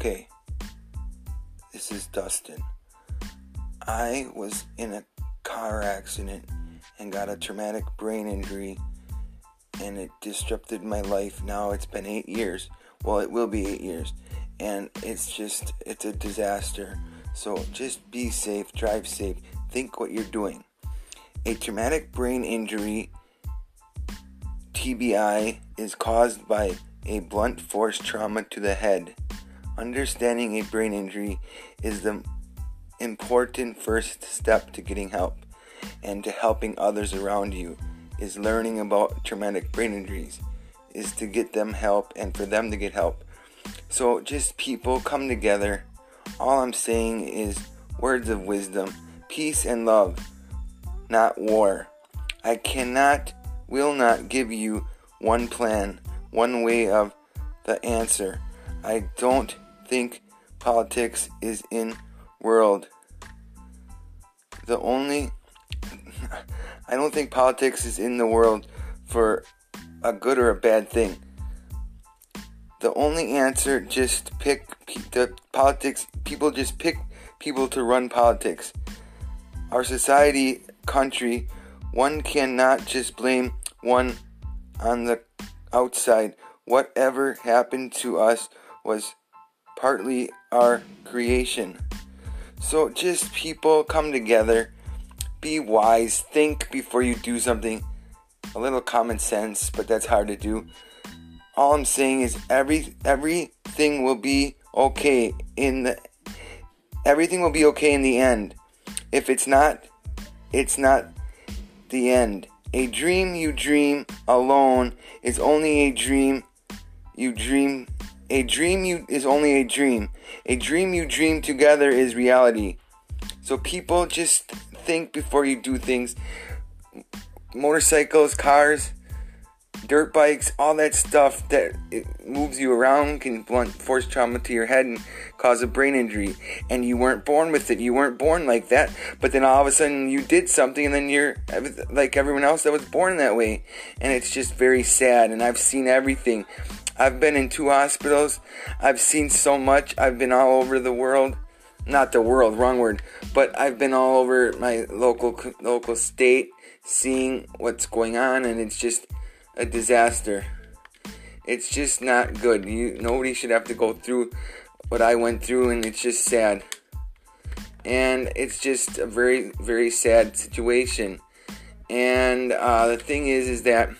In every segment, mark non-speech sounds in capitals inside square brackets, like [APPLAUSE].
Okay, this is Dustin. I was in a car accident and got a traumatic brain injury, and it disrupted my life. Now it's been eight years. Well, it will be eight years, and it's just, it's a disaster. So just be safe, drive safe, think what you're doing. A traumatic brain injury, TBI, is caused by a blunt force trauma to the head. Understanding a brain injury is the important first step to getting help and to helping others around you is learning about traumatic brain injuries is to get them help and for them to get help. So just people come together. All i'm saying is words of wisdom peace and love not war. I cannot will not give you one plan one way of the answer. I don't think politics is in world. The only [LAUGHS] I don't think politics is in the world for a good or a bad thing. The only answer just pick the politics people just pick people to run politics. Our society, country, one cannot just blame one on the outside. Whatever happened to us was partly our creation. So just people come together, be wise, think before you do something. A little common sense, but that's hard to do. All I'm saying is every everything will be okay in the everything will be okay in the end. If it's not, it's not the end. A dream you dream alone is only a dream you dream a dream you is only a dream. A dream you dream together is reality. So people just think before you do things. Motorcycles, cars, dirt bikes, all that stuff that moves you around can blunt force trauma to your head and cause a brain injury. And you weren't born with it. You weren't born like that. But then all of a sudden you did something, and then you're like everyone else that was born that way. And it's just very sad. And I've seen everything. I've been in two hospitals. I've seen so much. I've been all over the world. Not the world, wrong word. But I've been all over my local local state seeing what's going on and it's just a disaster. It's just not good. You nobody should have to go through what I went through and it's just sad. And it's just a very very sad situation. And uh, the thing is is that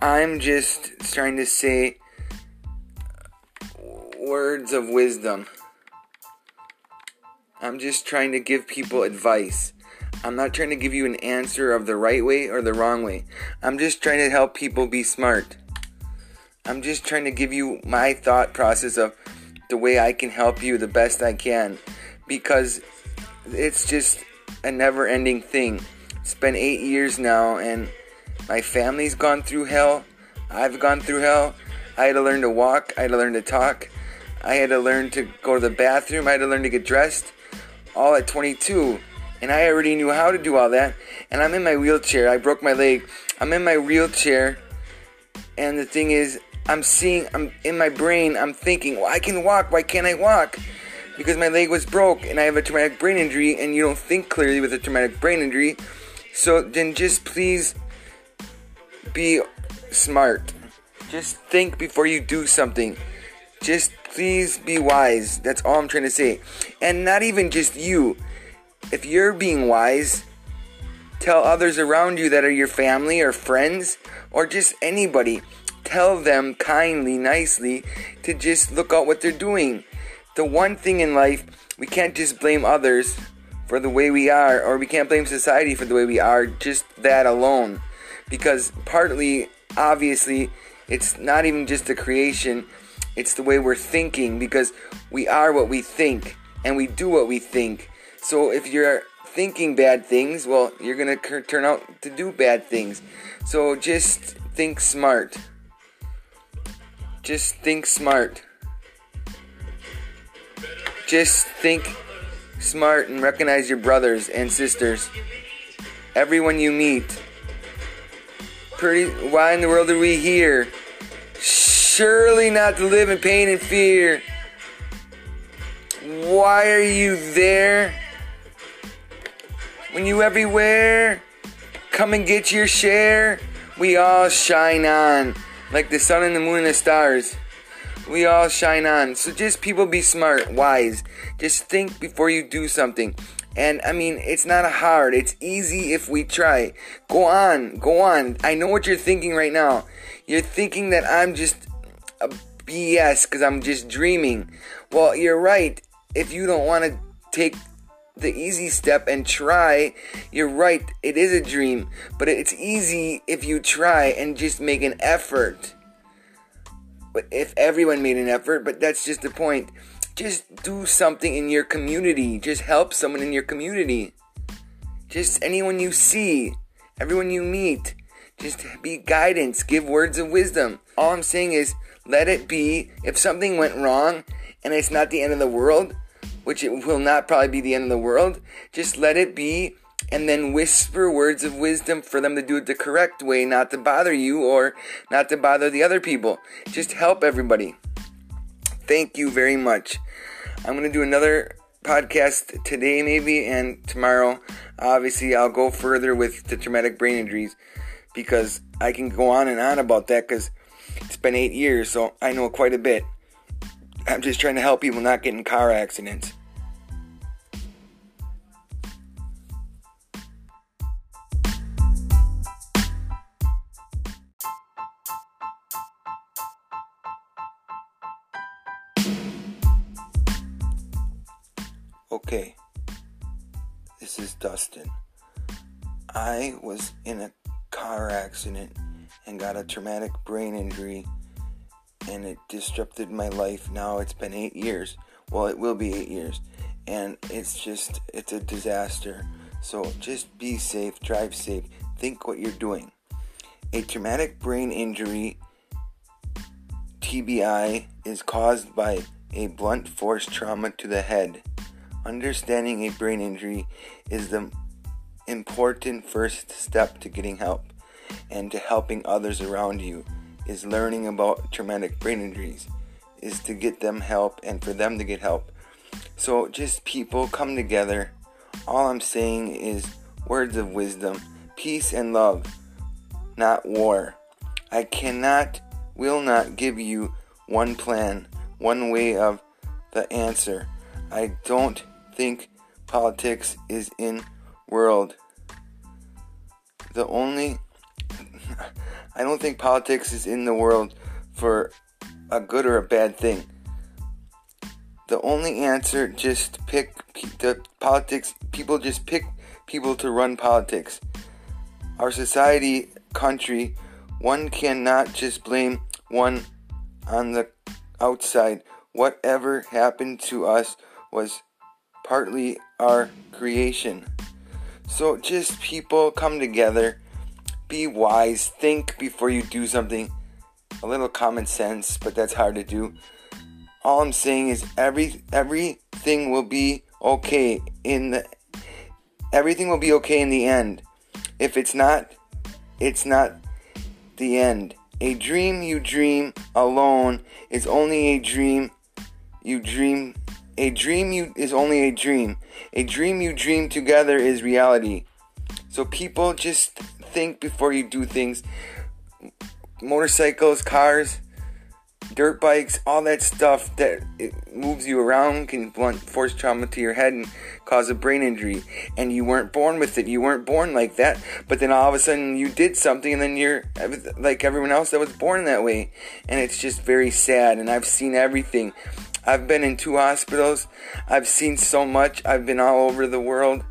I'm just trying to say words of wisdom. I'm just trying to give people advice. I'm not trying to give you an answer of the right way or the wrong way. I'm just trying to help people be smart. I'm just trying to give you my thought process of the way I can help you the best I can because it's just a never ending thing. It's been eight years now and my family's gone through hell. I've gone through hell. I had to learn to walk. I had to learn to talk. I had to learn to go to the bathroom. I had to learn to get dressed. All at 22. And I already knew how to do all that. And I'm in my wheelchair. I broke my leg. I'm in my wheelchair. And the thing is, I'm seeing, I'm in my brain, I'm thinking, well, I can walk. Why can't I walk? Because my leg was broke and I have a traumatic brain injury. And you don't think clearly with a traumatic brain injury. So then just please be smart. Just think before you do something. Just please be wise. That's all I'm trying to say. And not even just you. If you're being wise, tell others around you that are your family or friends or just anybody. Tell them kindly, nicely to just look out what they're doing. The one thing in life, we can't just blame others for the way we are, or we can't blame society for the way we are, just that alone because partly, obviously, it's not even just the creation, it's the way we're thinking because we are what we think and we do what we think. So if you're thinking bad things, well, you're going to turn out to do bad things. So just think smart. Just think smart. Just think smart and recognize your brothers and sisters. Everyone you meet pretty. Why in the world are we here? Surely not to live in pain and fear. Why are you there? When you everywhere, come and get your share. We all shine on like the sun and the moon and the stars. We all shine on. So just people be smart, wise. Just think before you do something. And I mean, it's not hard. It's easy if we try. Go on, go on. I know what you're thinking right now. You're thinking that I'm just a BS because I'm just dreaming. Well, you're right. If you don't want to take the easy step and try, you're right. It is a dream, but it's easy if you try and just make an effort. But if everyone made an effort, but that's just the point. Just do something in your community. Just help someone in your community. Just anyone you see, everyone you meet. Just be guidance, give words of wisdom. All I'm saying is let it be. If something went wrong and it's not the end of the world, which it will not probably be the end of the world, just let it be and then whisper words of wisdom for them to do it the correct way, not to bother you or not to bother the other people. Just help everybody. Thank you very much. I'm going to do another podcast today, maybe, and tomorrow. Obviously, I'll go further with the traumatic brain injuries because I can go on and on about that because it's been eight years, so I know quite a bit. I'm just trying to help people not get in car accidents. Okay, this is Dustin. I was in a car accident and got a traumatic brain injury, and it disrupted my life. Now it's been eight years. Well, it will be eight years, and it's just, it's a disaster. So just be safe, drive safe, think what you're doing. A traumatic brain injury, TBI, is caused by a blunt force trauma to the head. Understanding a brain injury is the important first step to getting help and to helping others around you is learning about traumatic brain injuries is to get them help and for them to get help. So just people come together. All i'm saying is words of wisdom peace and love not war. I cannot will not give you one plan one way of the answer. I don't think politics is in world. The only [LAUGHS] I don't think politics is in the world for a good or a bad thing. The only answer just pick the politics people just pick people to run politics. Our society, country, one cannot just blame one on the outside. Whatever happened to us was partly our creation. So just people come together, be wise, think before you do something. A little common sense, but that's hard to do. All I'm saying is every everything will be okay in the everything will be okay in the end. If it's not, it's not the end. A dream you dream alone is only a dream you dream a dream you is only a dream. A dream you dream together is reality. So people just think before you do things. Motorcycles, cars, dirt bikes, all that stuff that moves you around can blunt force trauma to your head and cause a brain injury. And you weren't born with it. You weren't born like that. But then all of a sudden you did something, and then you're like everyone else that was born that way. And it's just very sad. And I've seen everything. I've been in two hospitals. I've seen so much. I've been all over the world.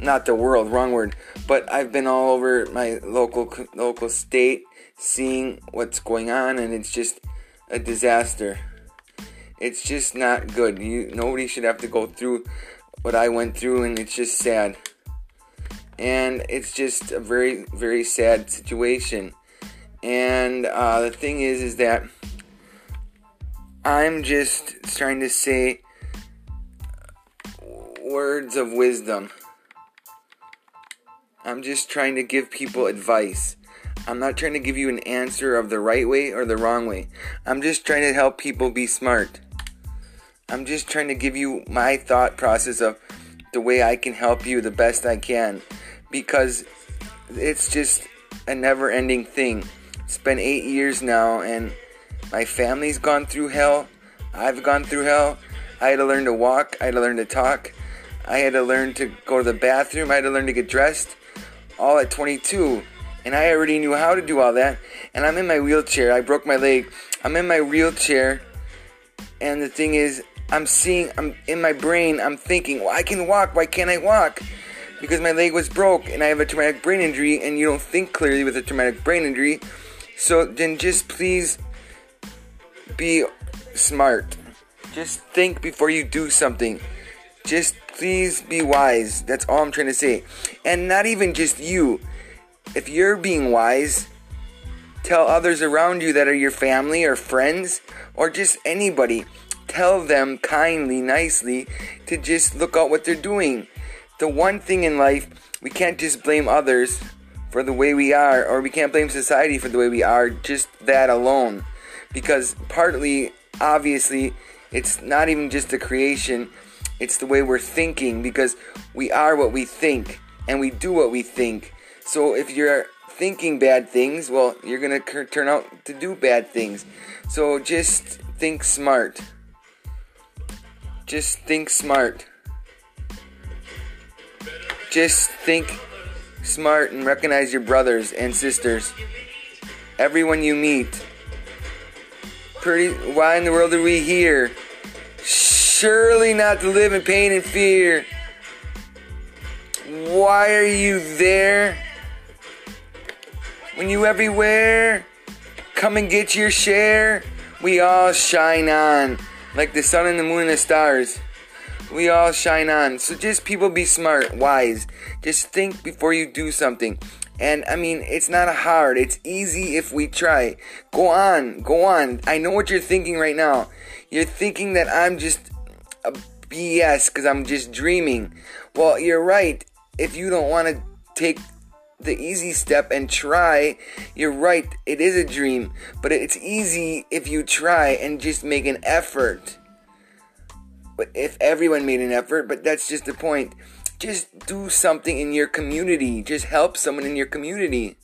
Not the world, wrong word. But I've been all over my local local state seeing what's going on and it's just a disaster. It's just not good. You nobody should have to go through what I went through and it's just sad. And it's just a very very sad situation. And uh, the thing is is that I'm just trying to say words of wisdom. I'm just trying to give people advice. I'm not trying to give you an answer of the right way or the wrong way. I'm just trying to help people be smart. I'm just trying to give you my thought process of the way I can help you the best I can because it's just a never ending thing. It's been eight years now, and my family's gone through hell. I've gone through hell. I had to learn to walk, I had to learn to talk, I had to learn to go to the bathroom, I had to learn to get dressed, all at 22. And I already knew how to do all that. And I'm in my wheelchair. I broke my leg. I'm in my wheelchair. And the thing is, I'm seeing, I'm in my brain, I'm thinking, well, I can walk. Why can't I walk? Because my leg was broke and I have a traumatic brain injury, and you don't think clearly with a traumatic brain injury. So then just please be smart. Just think before you do something. Just please be wise. That's all I'm trying to say. And not even just you. If you're being wise, tell others around you that are your family or friends or just anybody. Tell them kindly, nicely to just look out what they're doing. The one thing in life, we can't just blame others for the way we are, or we can't blame society for the way we are, just that alone. Because partly, obviously, it's not even just the creation, it's the way we're thinking, because we are what we think, and we do what we think. So if you're thinking bad things, well, you're going to turn out to do bad things. So just think smart. Just think smart. Just think smart and recognize your brothers and sisters. Everyone you meet. Pretty why in the world are we here? Surely not to live in pain and fear. Why are you there? When you everywhere, come and get your share. We all shine on like the sun and the moon and the stars. We all shine on. So just people be smart, wise. Just think before you do something. And I mean, it's not hard. It's easy if we try. Go on, go on. I know what you're thinking right now. You're thinking that I'm just a BS because I'm just dreaming. Well, you're right. If you don't want to take the easy step and try, you're right. It is a dream, but it's easy if you try and just make an effort. But if everyone made an effort, but that's just the point. Just do something in your community. Just help someone in your community.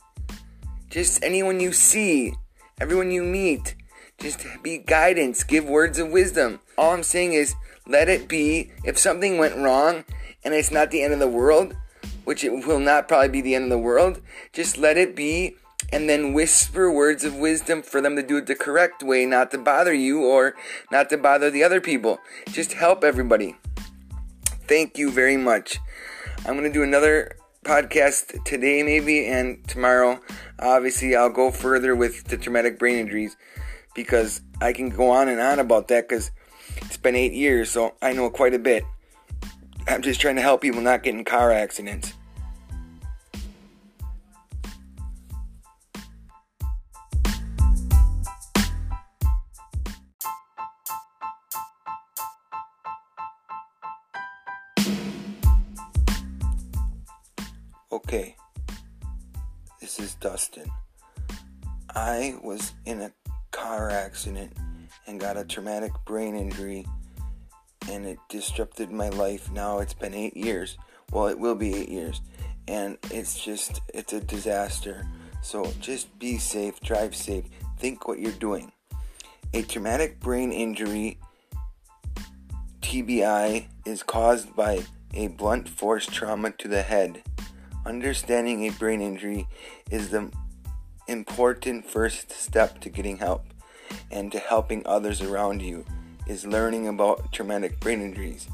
Just anyone you see, everyone you meet. Just be guidance, give words of wisdom. All I'm saying is let it be. If something went wrong and it's not the end of the world, which it will not probably be the end of the world, just let it be and then whisper words of wisdom for them to do it the correct way, not to bother you or not to bother the other people. Just help everybody. Thank you very much. I'm going to do another podcast today, maybe, and tomorrow. Obviously, I'll go further with the traumatic brain injuries because I can go on and on about that because it's been eight years, so I know quite a bit. I'm just trying to help people not get in car accidents. Accident and got a traumatic brain injury and it disrupted my life. Now it's been eight years. Well, it will be eight years. And it's just, it's a disaster. So just be safe, drive safe, think what you're doing. A traumatic brain injury, TBI, is caused by a blunt force trauma to the head. Understanding a brain injury is the important first step to getting help and to helping others around you is learning about traumatic brain injuries,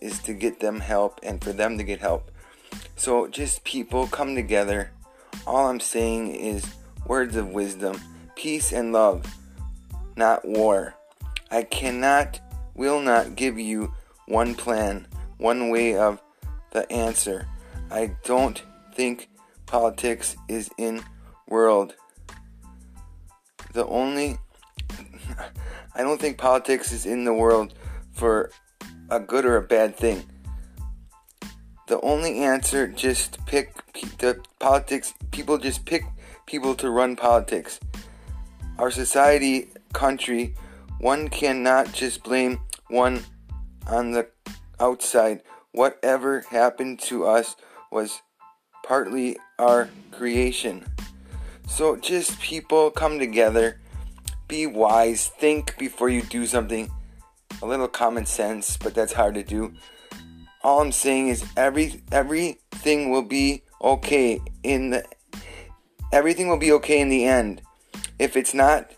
is to get them help and for them to get help. So just people come together. All I'm saying is words of wisdom, peace and love, not war. I cannot, will not give you one plan, one way of the answer. I don't think politics is in world. The only I don't think politics is in the world for a good or a bad thing. the only answer just pick the politics people just pick people to run politics. Our society country one cannot just blame one on the outside. Whatever happened to us was partly our creation. So just people come together be wise think before you do something a little common sense but that's hard to do all I'm saying is every everything will be okay in the everything will be okay in the end. If it's not,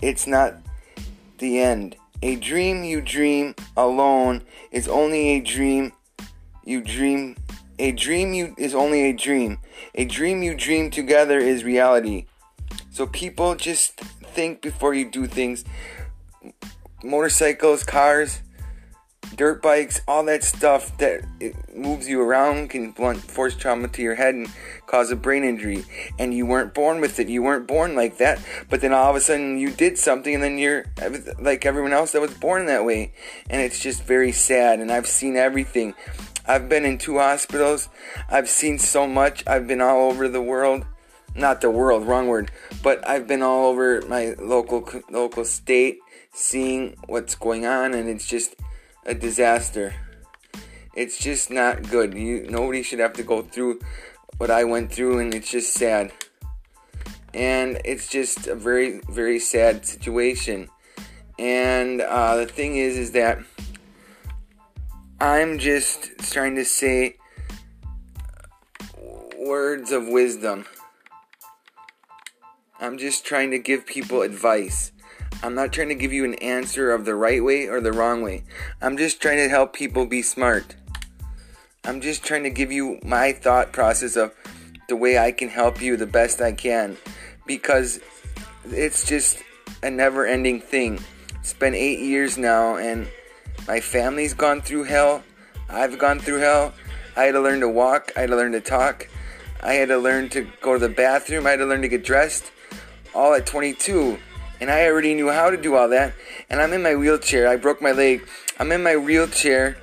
it's not the end. A dream you dream alone is only a dream you dream a dream you is only a dream. A dream you dream together is reality. So people just think before you do things. Motorcycles, cars, dirt bikes, all that stuff that moves you around can blunt force trauma to your head and cause a brain injury. And you weren't born with it. You weren't born like that. But then all of a sudden you did something, and then you're like everyone else that was born that way. And it's just very sad. And I've seen everything. I've been in two hospitals. I've seen so much. I've been all over the world. Not the world, wrong word. But I've been all over my local local state, seeing what's going on, and it's just a disaster. It's just not good. You nobody should have to go through what I went through and it's just sad. And it's just a very very sad situation. And uh, the thing is is that I'm just trying to say words of wisdom. I'm just trying to give people advice. I'm not trying to give you an answer of the right way or the wrong way. I'm just trying to help people be smart. I'm just trying to give you my thought process of the way I can help you the best I can because it's just a never ending thing. It's been eight years now, and my family's gone through hell. I've gone through hell. I had to learn to walk, I had to learn to talk, I had to learn to go to the bathroom, I had to learn to get dressed, all at 22 and I already knew how to do all that. And I'm in my wheelchair. I broke my leg. I'm in my wheelchair,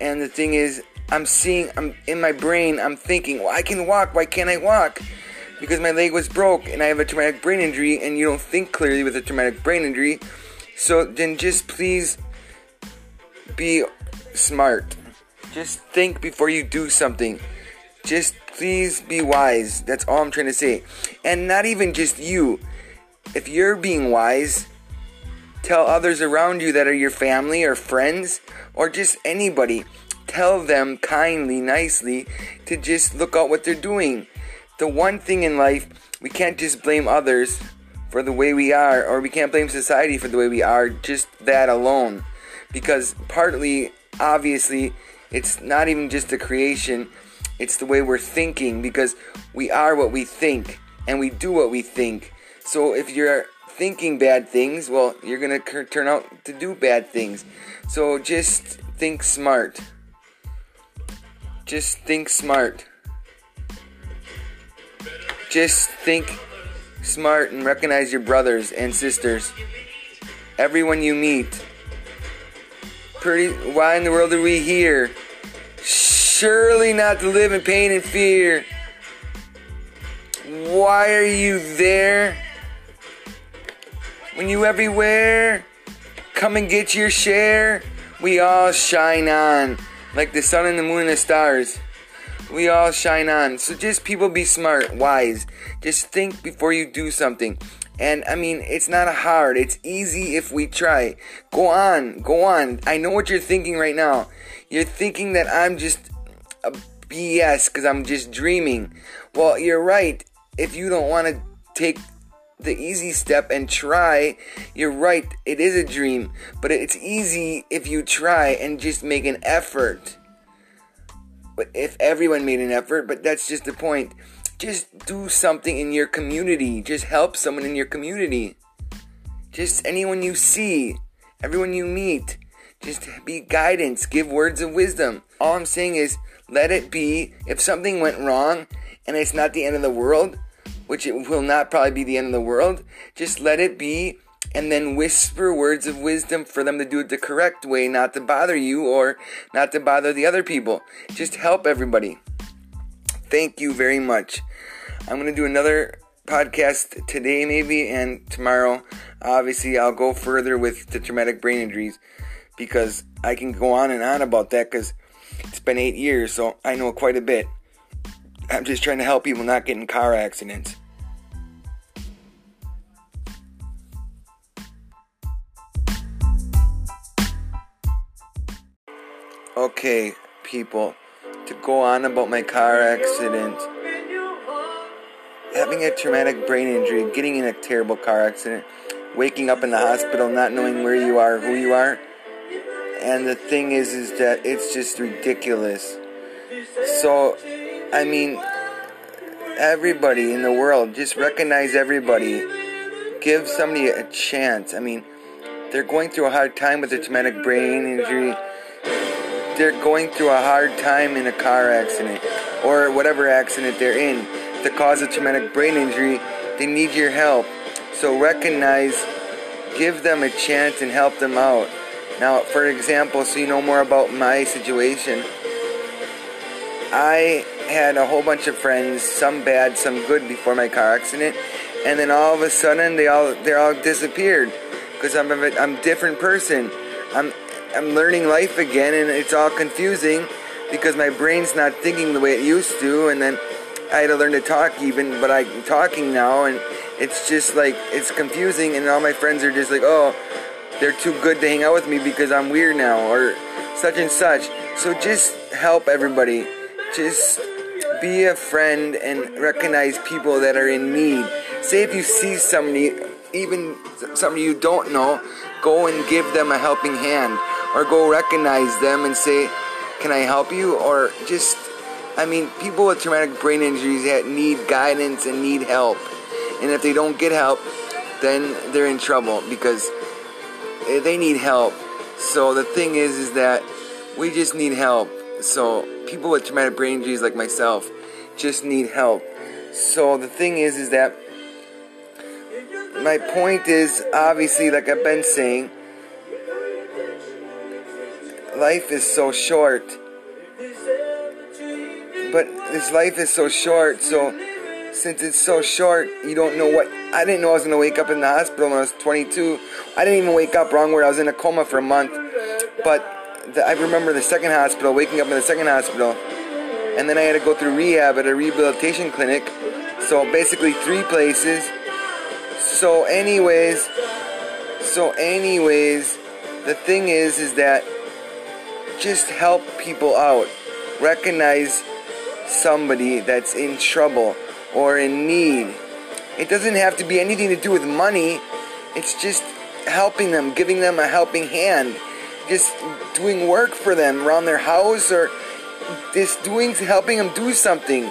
and the thing is, I'm seeing. I'm in my brain. I'm thinking, well, I can walk. Why can't I walk? Because my leg was broke, and I have a traumatic brain injury, and you don't think clearly with a traumatic brain injury. So then, just please be smart. Just think before you do something. Just please be wise. That's all I'm trying to say. And not even just you if you're being wise, tell others around you that are your family or friends or just anybody. Tell them kindly, nicely to just look out what they're doing. The one thing in life, we can't just blame others for the way we are, or we can't blame society for the way we are, just that alone. Because partly, obviously, it's not even just the creation, it's the way we're thinking, because we are what we think, and we do what we think. So if you're thinking bad things, well, you're going to turn out to do bad things. So just think smart. Just think smart. Just think smart and recognize your brothers and sisters. Everyone you meet. Pretty why in the world are we here? Surely not to live in pain and fear. Why are you there? When you everywhere, come and get your share. We all shine on like the sun and the moon and the stars. We all shine on. So just people be smart, wise. Just think before you do something. And I mean, it's not hard. It's easy if we try. Go on, go on. I know what you're thinking right now. You're thinking that I'm just BS because I'm just dreaming. Well, you're right. If you don't want to take the easy step and try. You're right, it is a dream, but it's easy if you try and just make an effort. But if everyone made an effort, but that's just the point. Just do something in your community. Just help someone in your community. Just anyone you see, everyone you meet. Just be guidance, give words of wisdom. All I'm saying is let it be. If something went wrong and it's not the end of the world, which it will not probably be the end of the world. Just let it be and then whisper words of wisdom for them to do it the correct way, not to bother you or not to bother the other people. Just help everybody. Thank you very much. I'm going to do another podcast today, maybe, and tomorrow. Obviously, I'll go further with the traumatic brain injuries because I can go on and on about that because it's been eight years, so I know quite a bit. I'm just trying to help people not get in car accidents. Okay, people, to go on about my car accident, having a traumatic brain injury, getting in a terrible car accident, waking up in the hospital not knowing where you are, who you are. And the thing is is that it's just ridiculous. So, I mean, everybody in the world, just recognize everybody. Give somebody a chance. I mean, they're going through a hard time with a traumatic brain injury they're going through a hard time in a car accident or whatever accident they're in to cause a traumatic brain injury, they need your help. So recognize, give them a chance and help them out. Now, for example, so you know more about my situation, I had a whole bunch of friends, some bad, some good, before my car accident, and then all of a sudden they all they all disappeared. Because I'm a, I'm a different person. I'm I'm learning life again, and it's all confusing because my brain's not thinking the way it used to, and then I had to learn to talk even, but I'm talking now, and it's just like it's confusing, and all my friends are just like, oh, they're too good to hang out with me because I'm weird now, or such and such. So just help everybody. Just be a friend and recognize people that are in need. Say if you see somebody, even somebody you don't know, go and give them a helping hand or go recognize them and say, Can I help you? Or just, I mean, people with traumatic brain injuries that need guidance and need help. And if they don't get help, then they're in trouble because Eh, they need help. So the thing is, is that we just need help. So people with traumatic brain injuries like myself just need help. So the thing is, is that my point is obviously, like I've been saying, life is so short. But this life is so short, so since it's so short, you don't know what. I didn't know I was to wake up in the hospital when I was 22. I didn't even wake up, wrong word. I was in a coma for a month. But the, I remember the second hospital, waking up in the second hospital. And then I had to go through rehab at a rehabilitation clinic. So basically, three places. So, anyways, so, anyways, the thing is, is that just help people out. Recognize somebody that's in trouble or in need. It doesn't have to be anything to do with money. It's just helping them, giving them a helping hand, just doing work for them around their house or just doing helping them do something.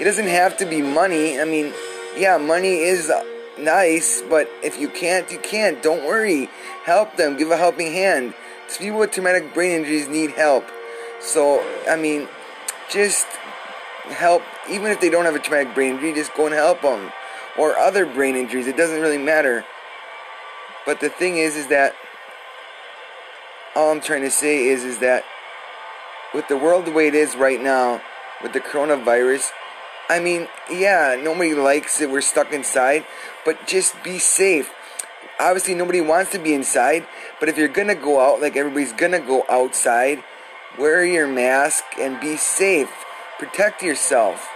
It doesn't have to be money. I mean, yeah, money is nice, but if you can't, you can't. Don't worry. Help them, give a helping hand people with traumatic brain injuries need help. So, I mean, just help, even if they don't have a traumatic brain injury, just go and help them. Or other brain injuries, it doesn't really matter. But the thing is, is that all I'm trying to say is, is that with the world the way it is right now, with the coronavirus, I mean, yeah, nobody likes it. We're stuck inside, but just be safe obviously nobody wants to be inside, but if you're gonna go out, like everybody's gonna go outside, wear your mask and be safe. Protect yourself.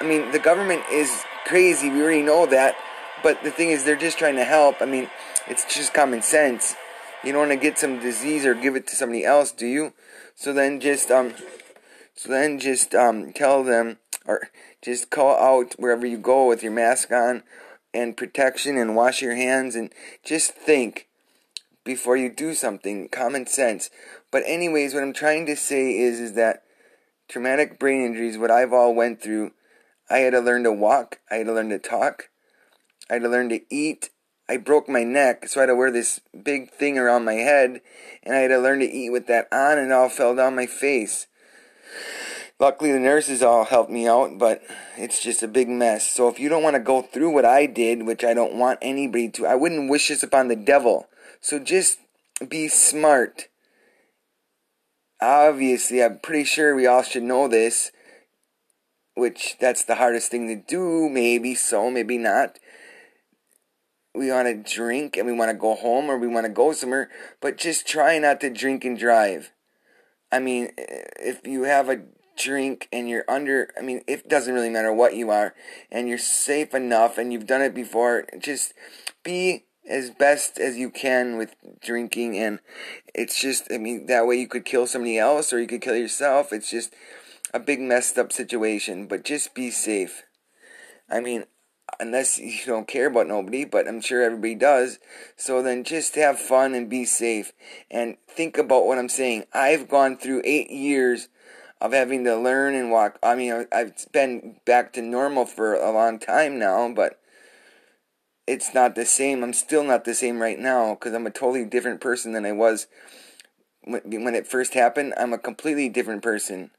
I mean, the government is crazy. We already know that. But the thing is, they're just trying to help. I mean, it's just common sense. You don't want to get some disease or give it to somebody else, do you? So then just um, so then just um, tell them or just call out wherever you go with your mask on and protection and wash your hands and just think before you do something common sense but anyways what i'm trying to say is is that traumatic brain injuries what i've all went through i had to learn to walk i had to learn to talk i had to learn to eat i broke my neck so i had to wear this big thing around my head and i had to learn to eat with that on and it all fell down my face Luckily, the nurses all helped me out, but it's just a big mess. So, if you don't want to go through what I did, which I don't want anybody to, I wouldn't wish this upon the devil. So, just be smart. Obviously, I'm pretty sure we all should know this, which that's the hardest thing to do. Maybe so, maybe not. We want to drink and we want to go home or we want to go somewhere, but just try not to drink and drive. I mean, if you have a drink and you're under, I mean, it doesn't really matter what you are, and you're safe enough and you've done it before, just be as best as you can with drinking. And it's just, I mean, that way you could kill somebody else or you could kill yourself. It's just a big messed up situation, but just be safe. I mean, unless you don't care about nobody, but I'm sure everybody does. So then just have fun and be safe and think about what I'm saying. I've gone through eight years of having to learn and walk. I mean, I've been back to normal for a long time now, but it's not the same. I'm still not the same right now because I'm a totally different person than I was when it first happened. I'm a completely different person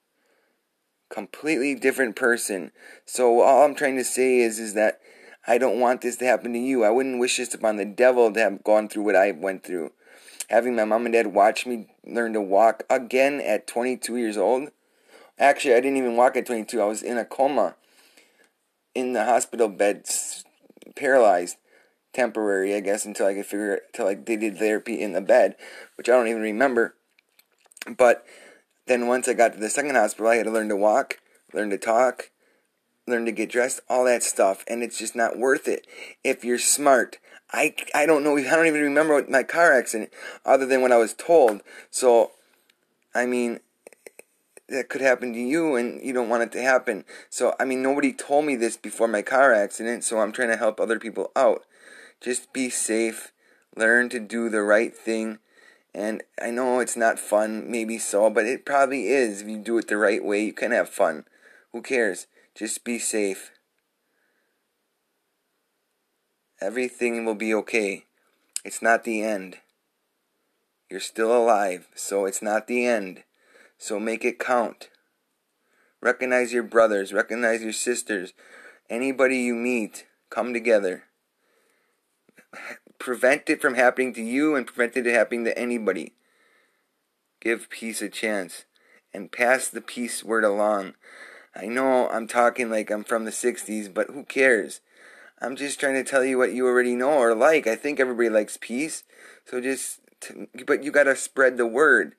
completely different person. So all I'm trying to say is is that I don't want this to happen to you. I wouldn't wish this upon the devil to have gone through what I went through. Having my mom and dad watch me learn to walk again at 22 years old. Actually, I didn't even walk at 22. I was in a coma in the hospital bed, paralyzed, temporary, I guess, until I could figure it, until like they did therapy in the bed, which I don't even remember. But then once I got to the second hospital, I had to learn to walk, learn to talk, learn to get dressed, all that stuff, and it's just not worth it if you're smart. I, I don't know, I don't even remember my car accident other than what I was told. So, I mean, that could happen to you and you don't want it to happen. So, I mean, nobody told me this before my car accident, so I'm trying to help other people out. Just be safe, learn to do the right thing, and I know it's not fun, maybe so, but it probably is. If you do it the right way, you can have fun. Who cares? Just be safe. Everything will be okay. It's not the end. You're still alive, so it's not the end. So make it count. Recognize your brothers, recognize your sisters, anybody you meet, come together [LAUGHS] prevent it from happening to you and prevent it from happening to anybody. Give peace a chance and pass the peace word along. I know I'm talking like I'm from the 60s, but who cares? I'm just trying to tell you what you already know or like. I think everybody likes peace. So just, but you got to spread the word.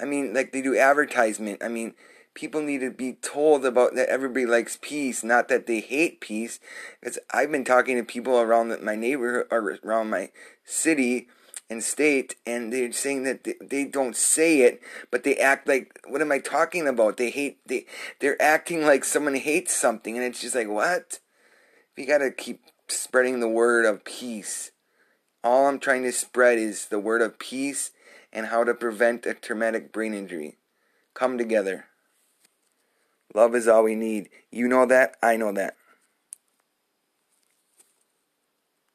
I mean, like they do advertisement. I mean, people need to be told about that everybody likes peace, not that they hate peace. Because I've been talking to people around my neighborhood or around my city and state, and they're saying that they, they don't say it, but they act like, what am I talking about? They hate, they, they're acting like someone hates something, and it's just like, what? You gotta keep spreading the word of peace. All I'm trying to spread is the word of peace and how to prevent a traumatic brain injury. Come together. Love is all we need. You know that. I know that.